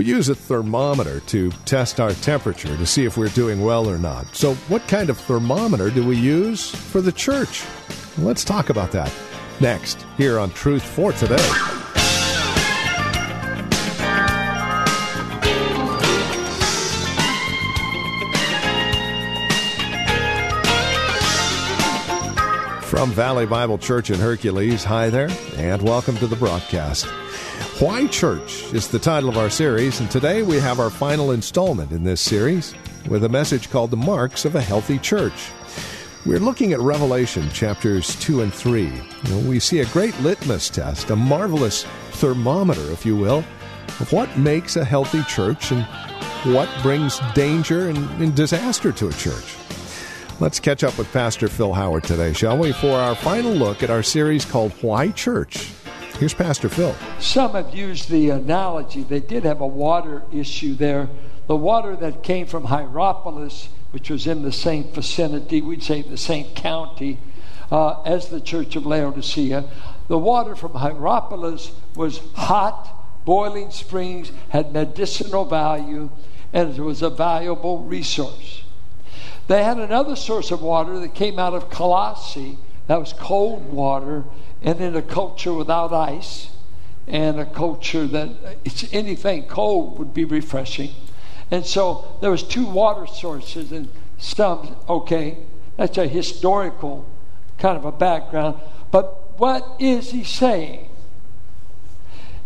We use a thermometer to test our temperature to see if we're doing well or not. So, what kind of thermometer do we use for the church? Let's talk about that next here on Truth for Today. From Valley Bible Church in Hercules, hi there, and welcome to the broadcast. Why Church is the title of our series, and today we have our final installment in this series with a message called The Marks of a Healthy Church. We're looking at Revelation chapters 2 and 3. You we see a great litmus test, a marvelous thermometer, if you will, of what makes a healthy church and what brings danger and, and disaster to a church. Let's catch up with Pastor Phil Howard today, shall we, for our final look at our series called Why Church? Here's Pastor Phil. Some have used the analogy. They did have a water issue there. The water that came from Hierapolis, which was in the same vicinity, we'd say the same county, uh, as the church of Laodicea. The water from Hierapolis was hot, boiling springs, had medicinal value, and it was a valuable resource. They had another source of water that came out of Colossae, that was cold water, and in a culture without ice, and a culture that it's anything cold would be refreshing. And so there was two water sources, and some okay, that's a historical kind of a background. But what is he saying?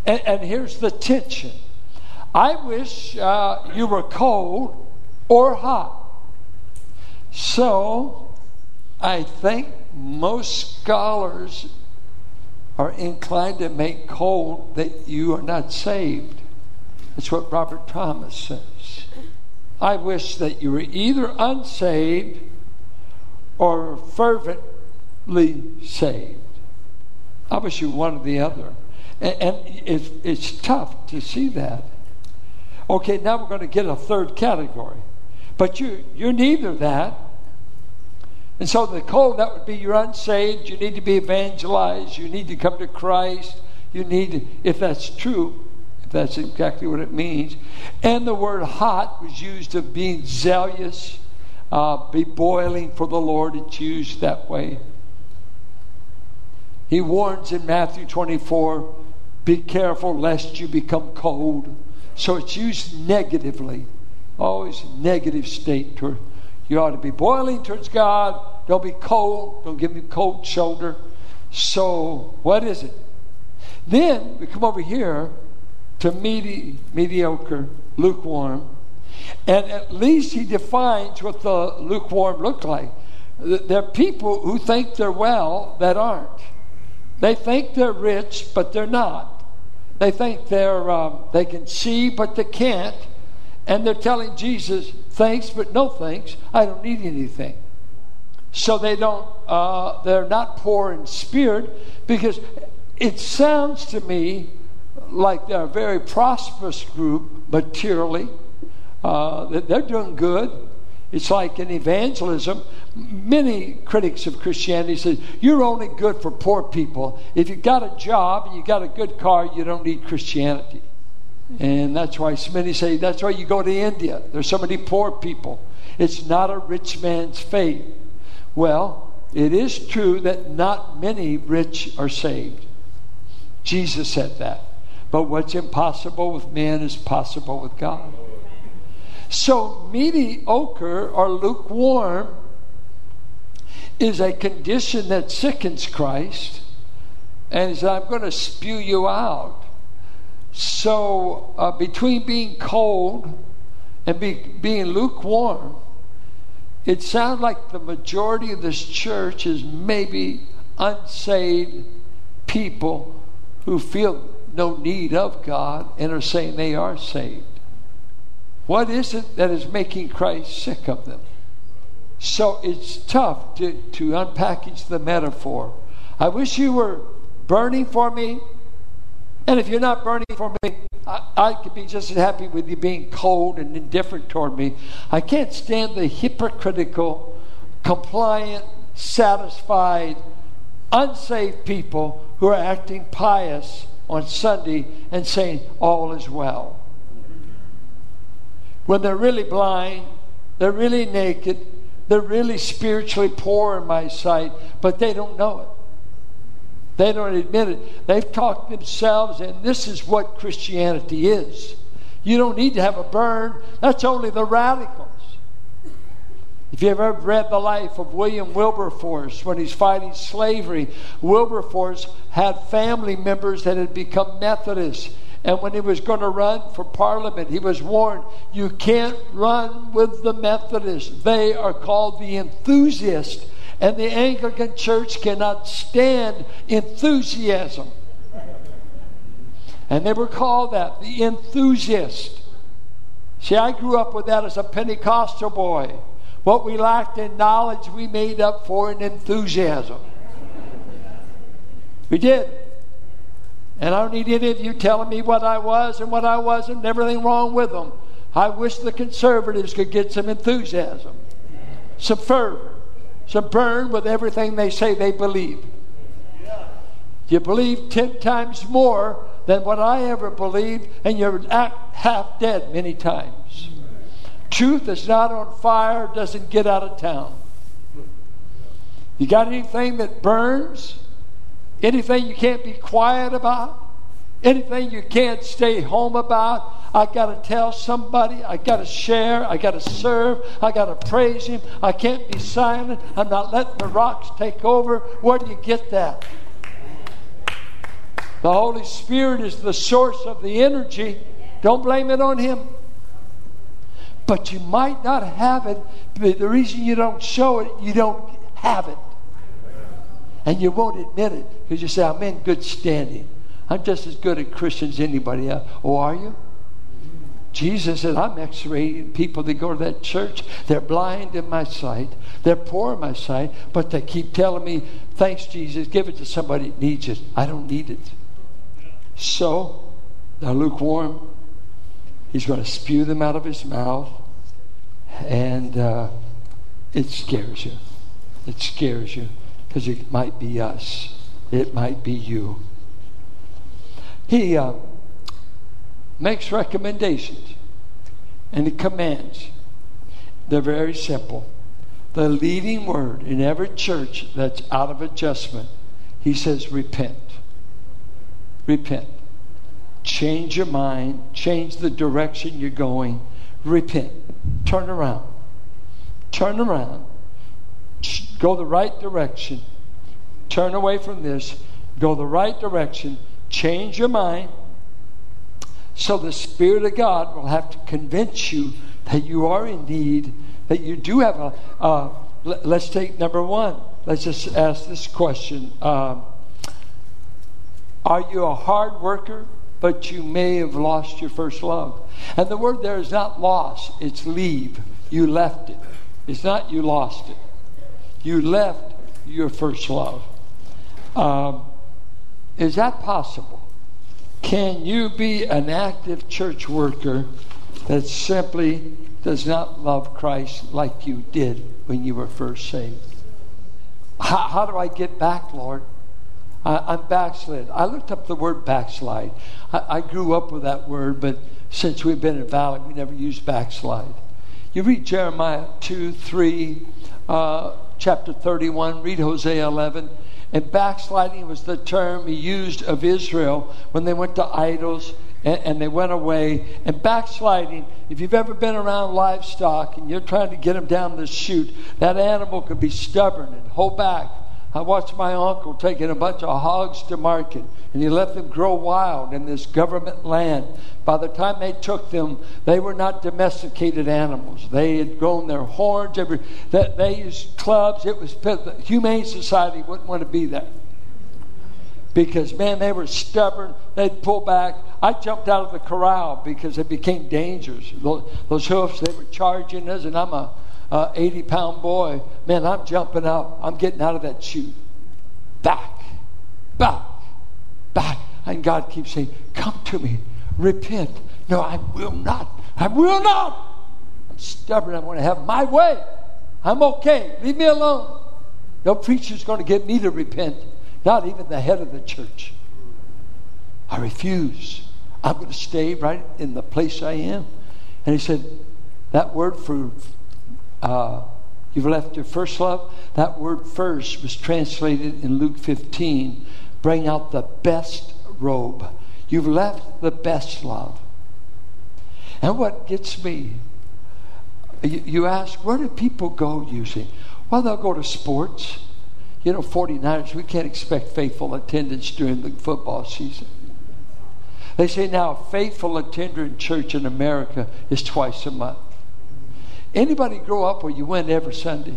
And, and here's the tension. I wish uh, you were cold or hot. So, I think most scholars are inclined to make cold that you are not saved. That's what Robert Thomas says. I wish that you were either unsaved or fervently saved. I wish you were one or the other. And, and it's, it's tough to see that. Okay, now we're going to get a third category. But you, you're neither that. And so the cold, that would be you're unsaved, you need to be evangelized, you need to come to Christ, you need, to, if that's true, if that's exactly what it means. And the word hot was used of being zealous, uh, be boiling for the Lord, it's used that way. He warns in Matthew 24 be careful lest you become cold. So it's used negatively, always negative state you ought to be boiling towards God. Don't be cold. Don't give me cold shoulder. So, what is it? Then we come over here to medi- mediocre, lukewarm. And at least he defines what the lukewarm look like. There are people who think they're well that aren't. They think they're rich, but they're not. They think they're um, they can see, but they can't. And they're telling Jesus, thanks, but no thanks. I don't need anything. So they don't, uh, they're not poor in spirit because it sounds to me like they're a very prosperous group materially. Uh, they're doing good. It's like in evangelism. Many critics of Christianity say you're only good for poor people. If you've got a job and you've got a good car, you don't need Christianity. And that's why many say that's why you go to India. There's so many poor people. It's not a rich man's faith. Well, it is true that not many rich are saved. Jesus said that. But what's impossible with man is possible with God. So, mediocre or lukewarm is a condition that sickens Christ and says, I'm going to spew you out. So, uh, between being cold and be, being lukewarm, it sounds like the majority of this church is maybe unsaved people who feel no need of God and are saying they are saved? What is it that is making Christ sick of them? So it's tough to, to unpackage the metaphor. I wish you were burning for me. And if you're not burning for me, I, I could be just as happy with you being cold and indifferent toward me. I can't stand the hypocritical, compliant, satisfied, unsaved people who are acting pious on Sunday and saying, All is well. When they're really blind, they're really naked, they're really spiritually poor in my sight, but they don't know it. They don't admit it. They've talked themselves, and this is what Christianity is. You don't need to have a burn. That's only the radicals. If you've ever read the life of William Wilberforce when he's fighting slavery, Wilberforce had family members that had become Methodists. And when he was going to run for Parliament, he was warned you can't run with the Methodists. They are called the enthusiasts and the Anglican Church cannot stand enthusiasm. And they were called that, the enthusiast. See, I grew up with that as a Pentecostal boy. What we lacked in knowledge, we made up for in enthusiasm. We did. And I don't need any of you telling me what I was and what I wasn't and everything wrong with them. I wish the conservatives could get some enthusiasm, some fervor to burn with everything they say they believe. You believe ten times more than what I ever believed, and you're half dead many times. Truth is not on fire, doesn't get out of town. You got anything that burns? Anything you can't be quiet about? Anything you can't stay home about? I got to tell somebody. I got to share. I got to serve. I got to praise Him. I can't be silent. I'm not letting the rocks take over. Where do you get that? The Holy Spirit is the source of the energy. Don't blame it on Him. But you might not have it. The reason you don't show it, you don't have it. And you won't admit it because you say, I'm in good standing. I'm just as good a Christian as anybody else. Oh, are you? Jesus said, I'm x raying people that go to that church. They're blind in my sight. They're poor in my sight, but they keep telling me, thanks, Jesus, give it to somebody that needs it. I don't need it. So, they're lukewarm. He's going to spew them out of his mouth. And uh, it scares you. It scares you because it might be us, it might be you. He. Uh, makes recommendations and he commands. They're very simple. The leading word in every church that's out of adjustment, he says, repent. Repent. Change your mind, change the direction you're going. Repent. Turn around. Turn around. Go the right direction. Turn away from this. Go the right direction. Change your mind so the Spirit of God will have to convince you that you are in need, that you do have a. Let's take number one. Let's just ask this question um, Are you a hard worker, but you may have lost your first love? And the word there is not loss, it's leave. You left it. It's not you lost it. You left your first love. Um, is that possible? Can you be an active church worker that simply does not love Christ like you did when you were first saved? How, how do I get back, Lord? I, am backslid. I looked up the word backslide. I, I, grew up with that word, but since we've been in Valley, we never used backslide. You read Jeremiah 2, 3, uh, chapter 31, read Hosea 11. And backsliding was the term he used of Israel when they went to idols and, and, they went away. And backsliding, if you've ever been around livestock and you're trying to get them down the chute, that animal could be stubborn and hold back I watched my uncle taking a bunch of hogs to market, and he let them grow wild in this government land. By the time they took them, they were not domesticated animals. They had grown their horns. Every, they, used clubs. It was the humane society wouldn't want to be there. because man, they were stubborn. They'd pull back. I jumped out of the corral because it became dangerous. Those, those hoofs, they were charging us, and I'm a, a 80 pound boy. Man, I'm jumping up. I'm getting out of that chute. Back, back, back. And God keeps saying, Come to me, repent. No, I will not. I will not. I'm stubborn. I want to have my way. I'm okay. Leave me alone. No preacher's going to get me to repent, not even the head of the church. I refuse. I'm going to stay right in the place I am. And he said, That word for uh, you've left your first love, that word first was translated in Luke 15 bring out the best robe. You've left the best love. And what gets me, you, you ask, where do people go usually? Well, they'll go to sports. You know, 49ers, we can't expect faithful attendance during the football season. They say now faithful attendance in church in America is twice a month. Anybody grow up where you went every Sunday?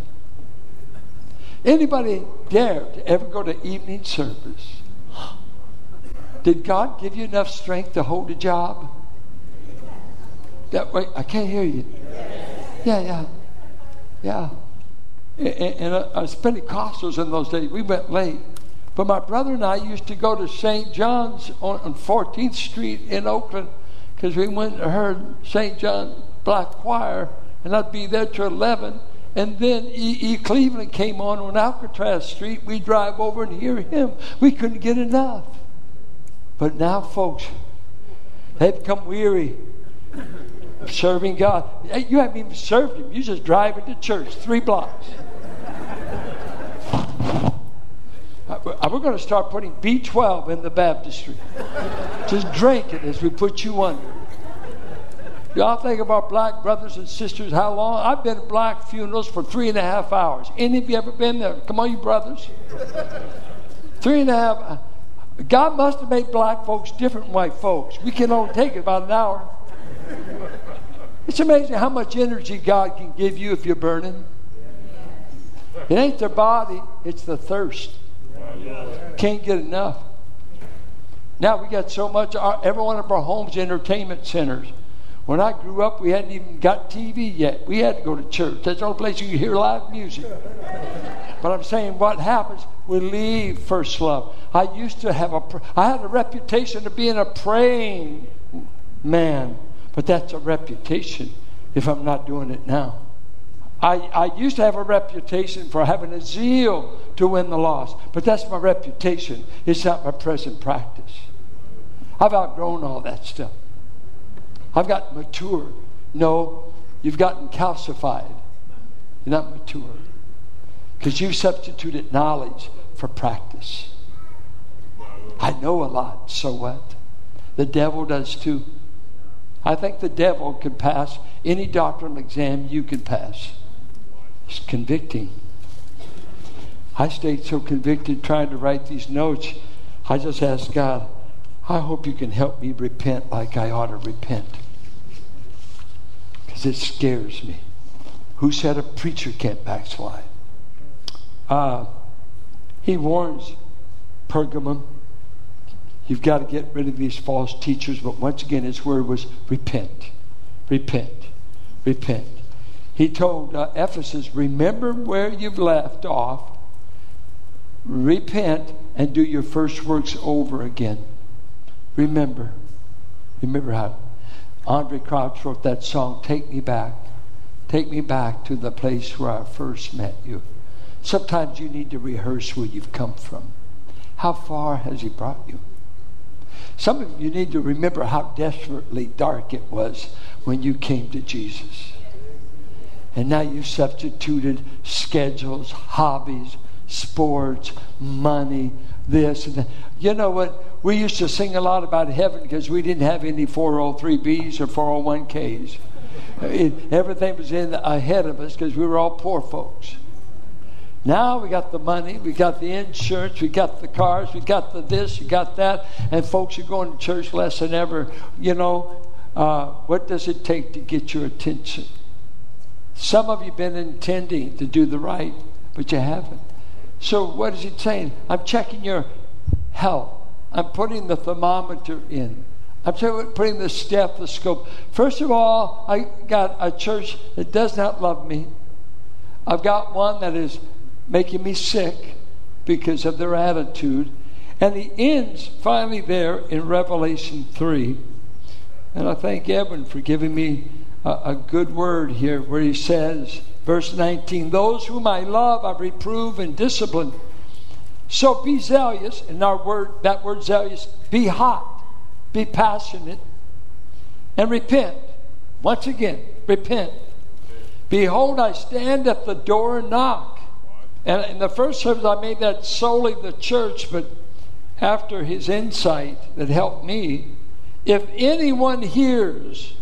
Anybody dare to ever go to evening service? Did God give you enough strength to hold a job? That way, I can't hear you. Yeah, yeah, yeah. And, and us Pentecostals in those days, we went late. But my brother and I used to go to St. John's on, on 14th Street in Oakland because we went and heard St. John Black Choir, and I'd be there till 11. And then E. e. Cleveland came on on Alcatraz Street. We drive over and hear him. We couldn't get enough. But now, folks, they've become weary of serving God. You haven't even served Him. You're just drive into church three blocks. Uh, we're uh, going to start putting B12 in the baptistry. Just drink it as we put you under. Y'all think about black brothers and sisters, how long? I've been at black funerals for three and a half hours. Any of you ever been there? Come on, you brothers. Three and a half. Uh, God must have made black folks different than white folks. We can only take it about an hour. It's amazing how much energy God can give you if you're burning. It ain't the body, it's the thirst. Can't get enough. Now we got so much, every one of our homes entertainment centers. When I grew up, we hadn't even got TV yet. We had to go to church. That's the only place you could hear live music. But I'm saying what happens, we leave first love. I used to have a, I had a reputation of being a praying man, but that's a reputation if I'm not doing it now. I, I used to have a reputation for having a zeal to win the lost, but that's my reputation. It's not my present practice. I've outgrown all that stuff. I've gotten mature. No, you've gotten calcified. You're not mature. Because you've substituted knowledge for practice. I know a lot, so what? The devil does too. I think the devil can pass any doctrinal exam you can pass. It's convicting. I stayed so convicted trying to write these notes. I just asked God, I hope you can help me repent like I ought to repent. Because it scares me. Who said a preacher can't backslide? Uh, he warns Pergamum, you've got to get rid of these false teachers. But once again, his word was repent, repent, repent. He told uh, Ephesus, remember where you've left off, repent, and do your first works over again. Remember. Remember how Andraé Crouch wrote that song, Take Me Back. Take me back to the place where I first met you. Sometimes you need to rehearse where you've come from. How far has He brought you? Some of you need to remember how desperately dark it was when you came to Jesus. And now you've substituted schedules, hobbies, sports, money, this and that. You know what? We used to sing a lot about heaven because we didn't have any 403Bs or 401Ks. It, everything was in ahead of us because we were all poor folks. Now we got the money, we got the insurance, we got the cars, we got the this, we got that, and folks are going to church less than ever. You know, uh, what does it take to get your attention? Some of you have been intending to do the right, but you haven't. So what is it saying? I'm checking your health. I'm putting the thermometer in. I'm putting the stethoscope. First of all, I got a church that does not love me. I've got one that is making me sick because of their attitude. And he ends finally there in Revelation 3. And I thank Edwin for giving me a, a good word here where he says, verse 19, Those whom I love, I reprove and discipline. So be zealous, and our word, that word zealous, be hot, be passionate, and repent. Once again, repent. Behold, I stand at the door and knock. And in the first service, I made that solely the church, but after his insight that helped me, if anyone hears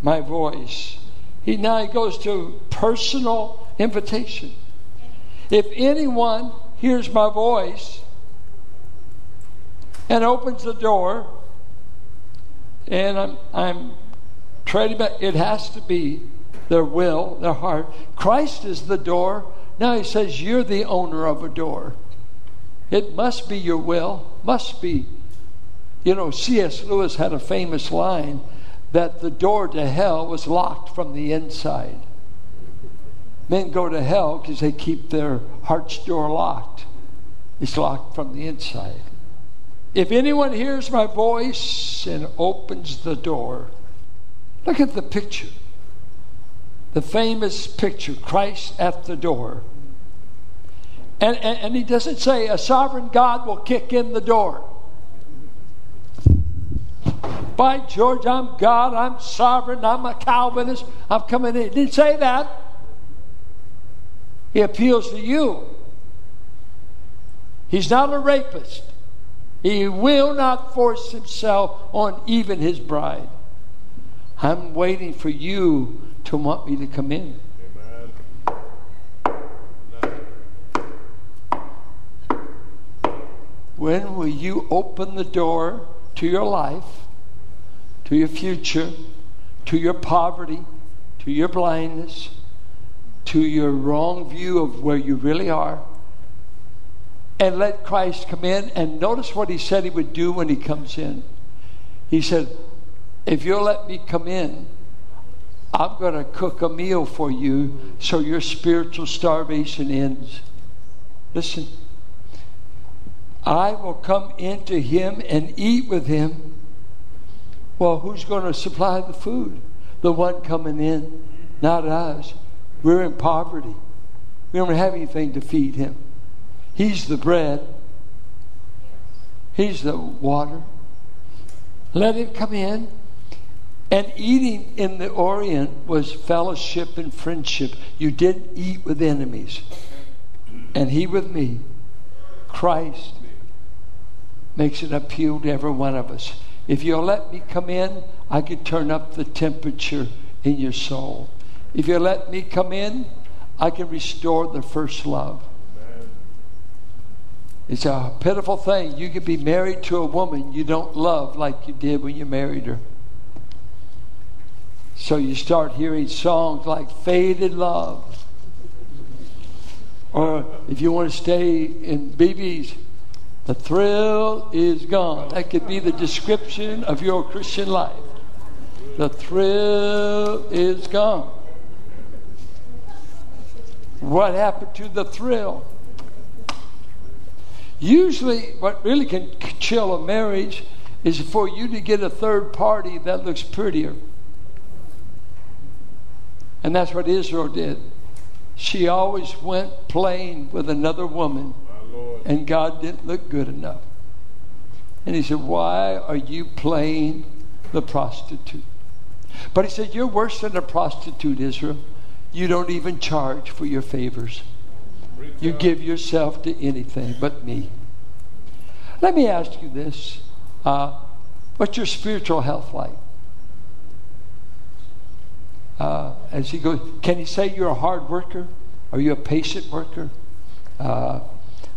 my voice, he now he goes to personal invitation. If anyone hears my voice and opens the door, and I'm, I'm trading back, it has to be their will, their heart. Christ is the door. Now he says, You're the owner of a door. It must be your will, must be. You know, C.S. Lewis had a famous line that the door to hell was locked from the inside. Men go to hell because they keep their heart's door locked. It's locked from the inside. If anyone hears my voice and opens the door, look at the picture the famous picture, Christ at the door. And, and, and, he doesn't say a sovereign God will kick in the door. By George, I'm God, I'm sovereign, I'm a Calvinist, I'm coming in. He didn't say that. He appeals to you. He's not a rapist. He will not force himself on even his bride. I'm waiting for you to want me to come in. When will you open the door to your life, to your future, to your poverty, to your blindness, to your wrong view of where you really are, and let Christ come in? And notice what he said he would do when he comes in. He said, If you'll let me come in, I'm going to cook a meal for you so your spiritual starvation ends. Listen, I will come into him and eat with him. Well, who's going to supply the food? The one coming in, not us. We're in poverty. We don't have anything to feed him. He's the bread, He's the water. Let him come in. And eating in the Orient was fellowship and friendship. You didn't eat with enemies. And he with me, Christ, makes an appeal to every one of us. If you'll let me come in, I could turn up the temperature in your soul. If you let me come in, I can restore the first love. It's a pitiful thing. You could be married to a woman you don't love like you did when you married her. So you start hearing songs like Faded Love. Or if you want to stay in BB's, The Thrill is Gone. That could be the description of your Christian life. The thrill is gone. What happened to the thrill? Usually, what really can chill a marriage is for you to get a third party that looks prettier. And that's what Israel did. She always went playing with another woman, and God didn't look good enough. And he said, Why are you playing the prostitute? But he said, You're worse than a prostitute, Israel. You don't even charge for your favors. You give yourself to anything but me. Let me ask you this uh, What's your spiritual health like? uh, as he goes, can he say you're a hard worker? Are you a patient worker? Uh,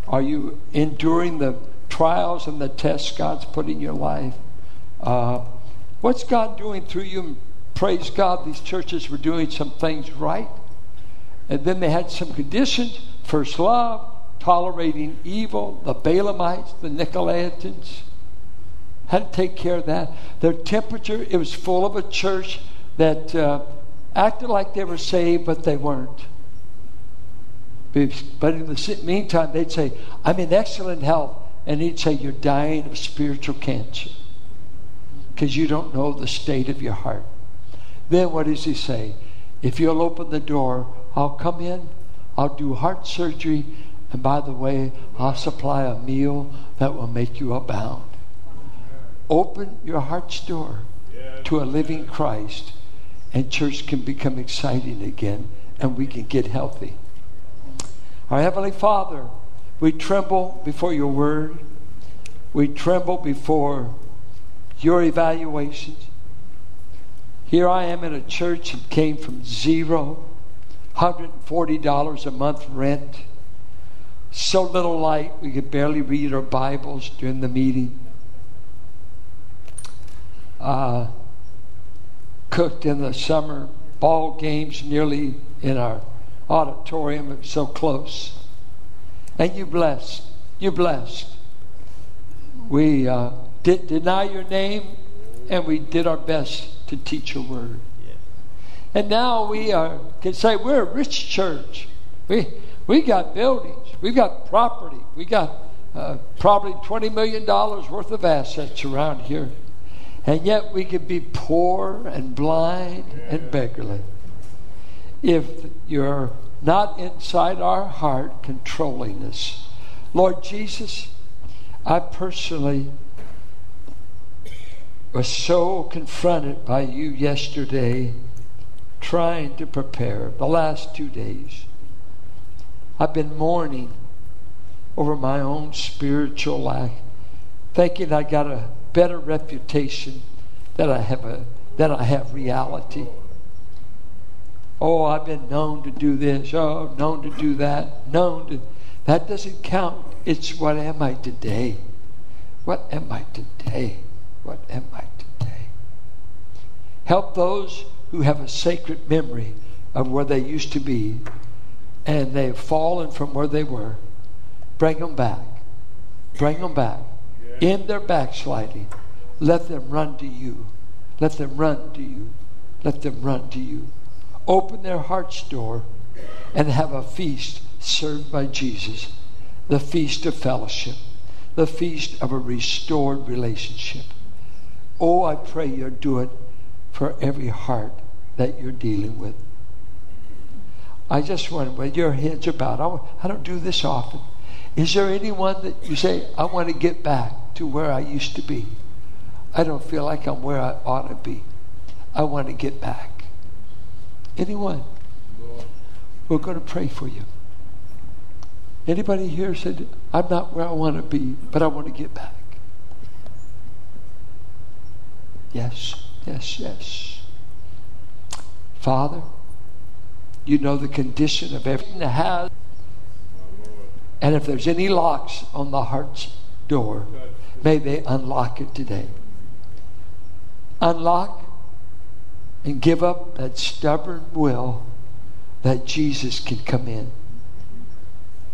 are you enduring the trials and the tests God's put in your life? Uh, what's God doing through you? Praise God, these churches were doing some things right. And then they had some conditions first love, tolerating evil, the Balaamites, the Nicolaitans. Had to take care of that. Their temperature, it was full of a church that uh, acted like they were saved, but they weren't. But in the meantime, they'd say, I'm in excellent health. And he'd say, You're dying of spiritual cancer because you don't know the state of your heart. Then what does he say? If you'll open the door, I'll come in, I'll do heart surgery, and by the way, I'll supply a meal that will make you abound. Open your heart's door to a living Christ, and church can become exciting again, and we can get healthy. Our Heavenly Father, we tremble before your word. We tremble before your evaluations. Here I am in a church that came from zero, $140 a month rent, so little light we could barely read our Bibles during the meeting. Uh, cooked in the summer ball games nearly in our auditorium, so close. And you blessed. You blessed. We uh, did deny your name, and we did our best to teach a word. And now we are, can say we're a rich church. We, we got buildings, we got property, we got uh, probably $20 million worth of assets around here. And yet we could be poor and blind and beggarly if you're not inside our heart controlling us. Lord Jesus, I personally was so confronted by you yesterday trying to prepare the last two days. I've been mourning over my own spiritual lack, thinking I got a better reputation that I have a that I have reality. Oh, I've been known to do this, oh, known to do that, known to that doesn't count. It's what am I today? What am I today? What am I today? Help those who have a sacred memory of where they used to be and they've fallen from where they were. Bring them back. Bring them back. In their backsliding, let them run to you. Let them run to you. Let them run to you. Open their heart's door and have a feast served by Jesus the feast of fellowship, the feast of a restored relationship. Oh, I pray you'll do it for every heart that you're dealing with. I just wonder where your heads about. I don't do this often. Is there anyone that you say, I want to get back to where I used to be? I don't feel like I'm where I ought to be. I want to get back. Anyone? We're going to pray for you. Anybody here said, I'm not where I want to be, but I want to get back? Yes, yes, yes. Father, you know the condition of everything that has. And if there's any locks on the heart's door, may they unlock it today. Unlock and give up that stubborn will that Jesus can come in.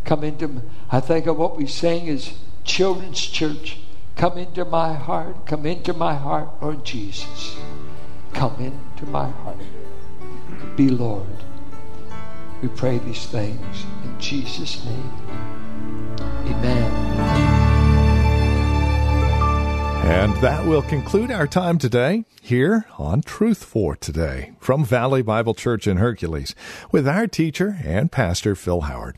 Come into, I think of what we sang as children's church. Come into my heart. Come into my heart, Lord Jesus. Come into my heart. Be Lord. We pray these things in Jesus' name. Amen. And that will conclude our time today here on Truth for Today from Valley Bible Church in Hercules with our teacher and pastor Phil Howard.